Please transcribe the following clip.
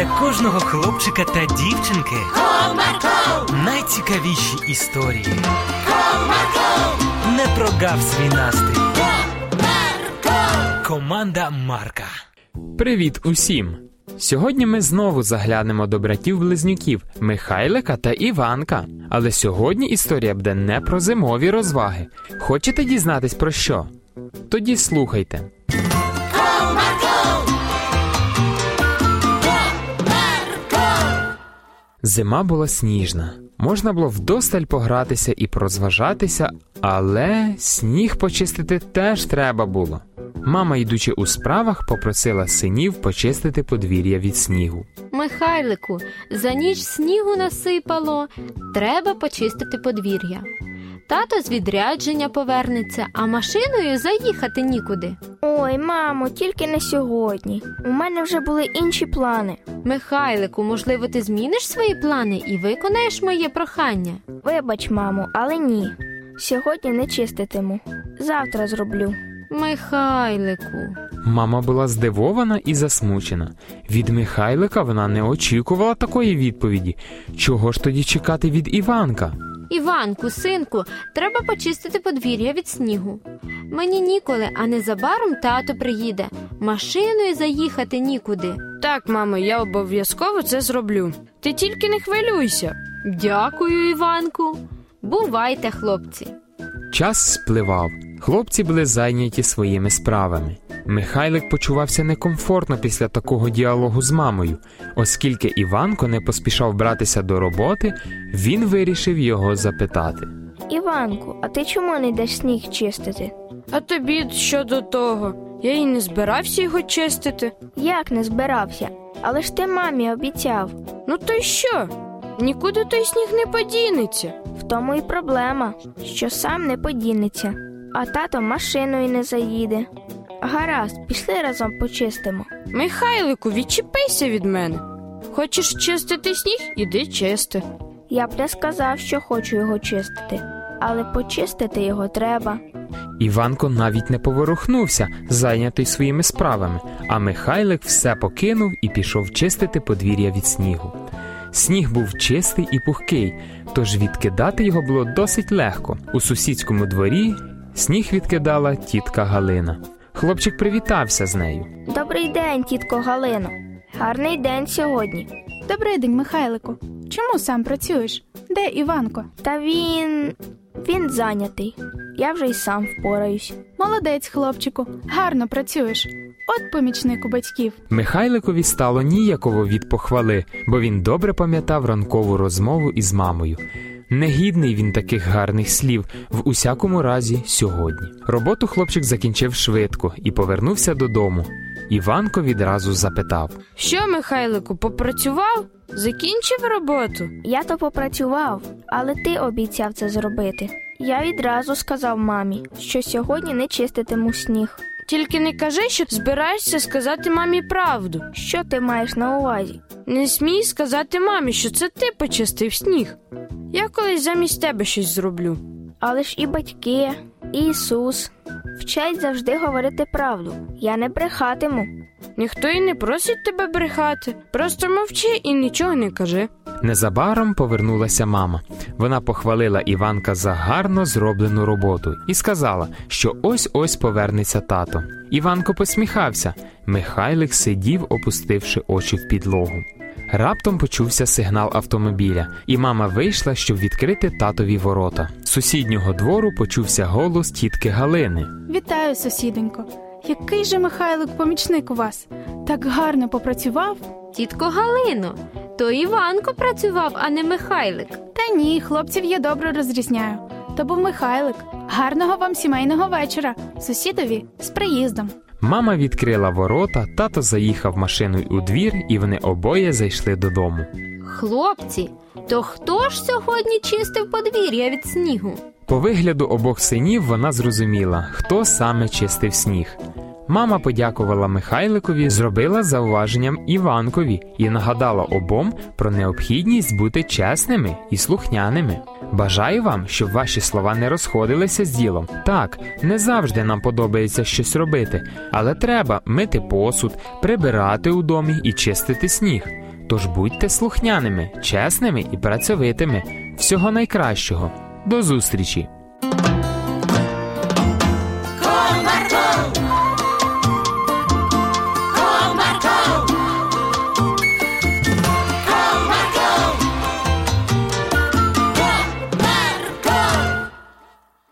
для кожного хлопчика та дівчинки Comarco, найцікавіші історії. Comarco, Не прогав свій настрій. Comarco. Команда Марка. Привіт усім! Сьогодні ми знову заглянемо до братів-близнюків Михайлика та Іванка. Але сьогодні історія буде не про зимові розваги. Хочете дізнатись про що? Тоді слухайте. Зима була сніжна. Можна було вдосталь погратися і прозважатися, але сніг почистити теж треба було. Мама, йдучи у справах, попросила синів почистити подвір'я від снігу. Михайлику, за ніч снігу насипало, треба почистити подвір'я. Тато з відрядження повернеться, а машиною заїхати нікуди. Ой, мамо, тільки не сьогодні. У мене вже були інші плани. Михайлику, можливо, ти зміниш свої плани і виконаєш моє прохання. Вибач, мамо, але ні. Сьогодні не чиститиму. Завтра зроблю. Михайлику, Мама була здивована і засмучена. Від Михайлика вона не очікувала такої відповіді. Чого ж тоді чекати від Іванка? Іванку, синку, треба почистити подвір'я від снігу. Мені ніколи, а незабаром тато приїде. Машиною заїхати нікуди. Так, мамо, я обов'язково це зроблю. Ти тільки не хвилюйся. Дякую, Іванку. Бувайте, хлопці. Час спливав. Хлопці були зайняті своїми справами. Михайлик почувався некомфортно після такого діалогу з мамою. Оскільки Іванко не поспішав братися до роботи, він вирішив його запитати. Іванку, а ти чому не йдеш сніг чистити? А тобі що до того? Я й не збирався його чистити. Як не збирався? Але ж ти мамі обіцяв. Ну то й що? Нікуди той сніг не подінеться. В тому і проблема, що сам не подінеться, а тато машиною не заїде. Гаразд, пішли разом почистимо. Михайлику, відчепися від мене. Хочеш чистити сніг? Іди чисти. Я б не сказав, що хочу його чистити, але почистити його треба. Іванко навіть не поворухнувся, зайнятий своїми справами, а Михайлик все покинув і пішов чистити подвір'я від снігу. Сніг був чистий і пухкий, тож відкидати його було досить легко. У сусідському дворі сніг відкидала тітка Галина. Хлопчик привітався з нею. Добрий день, тітко Галино. Гарний день сьогодні. Добрий день, Михайлику. Чому сам працюєш? Де Іванко? Та він. він зайнятий. Я вже й сам впораюсь. Молодець, хлопчику, гарно працюєш. От помічник у батьків. Михайликові стало ніяково від похвали, бо він добре пам'ятав ранкову розмову із мамою. Негідний він таких гарних слів, в усякому разі, сьогодні. Роботу хлопчик закінчив швидко і повернувся додому. Іванко відразу запитав: Що, Михайлику, попрацював? Закінчив роботу? Я то попрацював, але ти обіцяв це зробити. Я відразу сказав мамі, що сьогодні не чиститиму сніг. Тільки не кажи, що збираєшся сказати мамі правду. Що ти маєш на увазі? Не смій сказати мамі, що це ти почистив сніг. Я колись замість тебе щось зроблю. Але ж і батьки, і Ісус вчать завжди говорити правду. Я не брехатиму. Ніхто і не просить тебе брехати. Просто мовчи і нічого не кажи. Незабаром повернулася мама. Вона похвалила Іванка за гарно зроблену роботу і сказала, що ось ось повернеться тато. Іванко посміхався. Михайлик сидів, опустивши очі в підлогу. Раптом почувся сигнал автомобіля, і мама вийшла, щоб відкрити татові ворота. З сусіднього двору почувся голос тітки Галини. Вітаю, сусідонько. Який же Михайлик помічник у вас? Так гарно попрацював? Тітко Галино, то Іванко працював, а не Михайлик. Та ні, хлопців я добре розрізняю. То був Михайлик. Гарного вам сімейного вечора. Сусідові з приїздом. Мама відкрила ворота, тато заїхав машиною у двір, і вони обоє зайшли додому. Хлопці, то хто ж сьогодні чистив подвір'я від снігу? По вигляду обох синів вона зрозуміла, хто саме чистив сніг. Мама подякувала Михайликові, зробила зауваженням Іванкові і нагадала обом про необхідність бути чесними і слухняними. Бажаю вам, щоб ваші слова не розходилися з ділом. Так, не завжди нам подобається щось робити, але треба мити посуд, прибирати у домі і чистити сніг. Тож будьте слухняними, чесними і працьовитими. Всього найкращого. До зустрічі!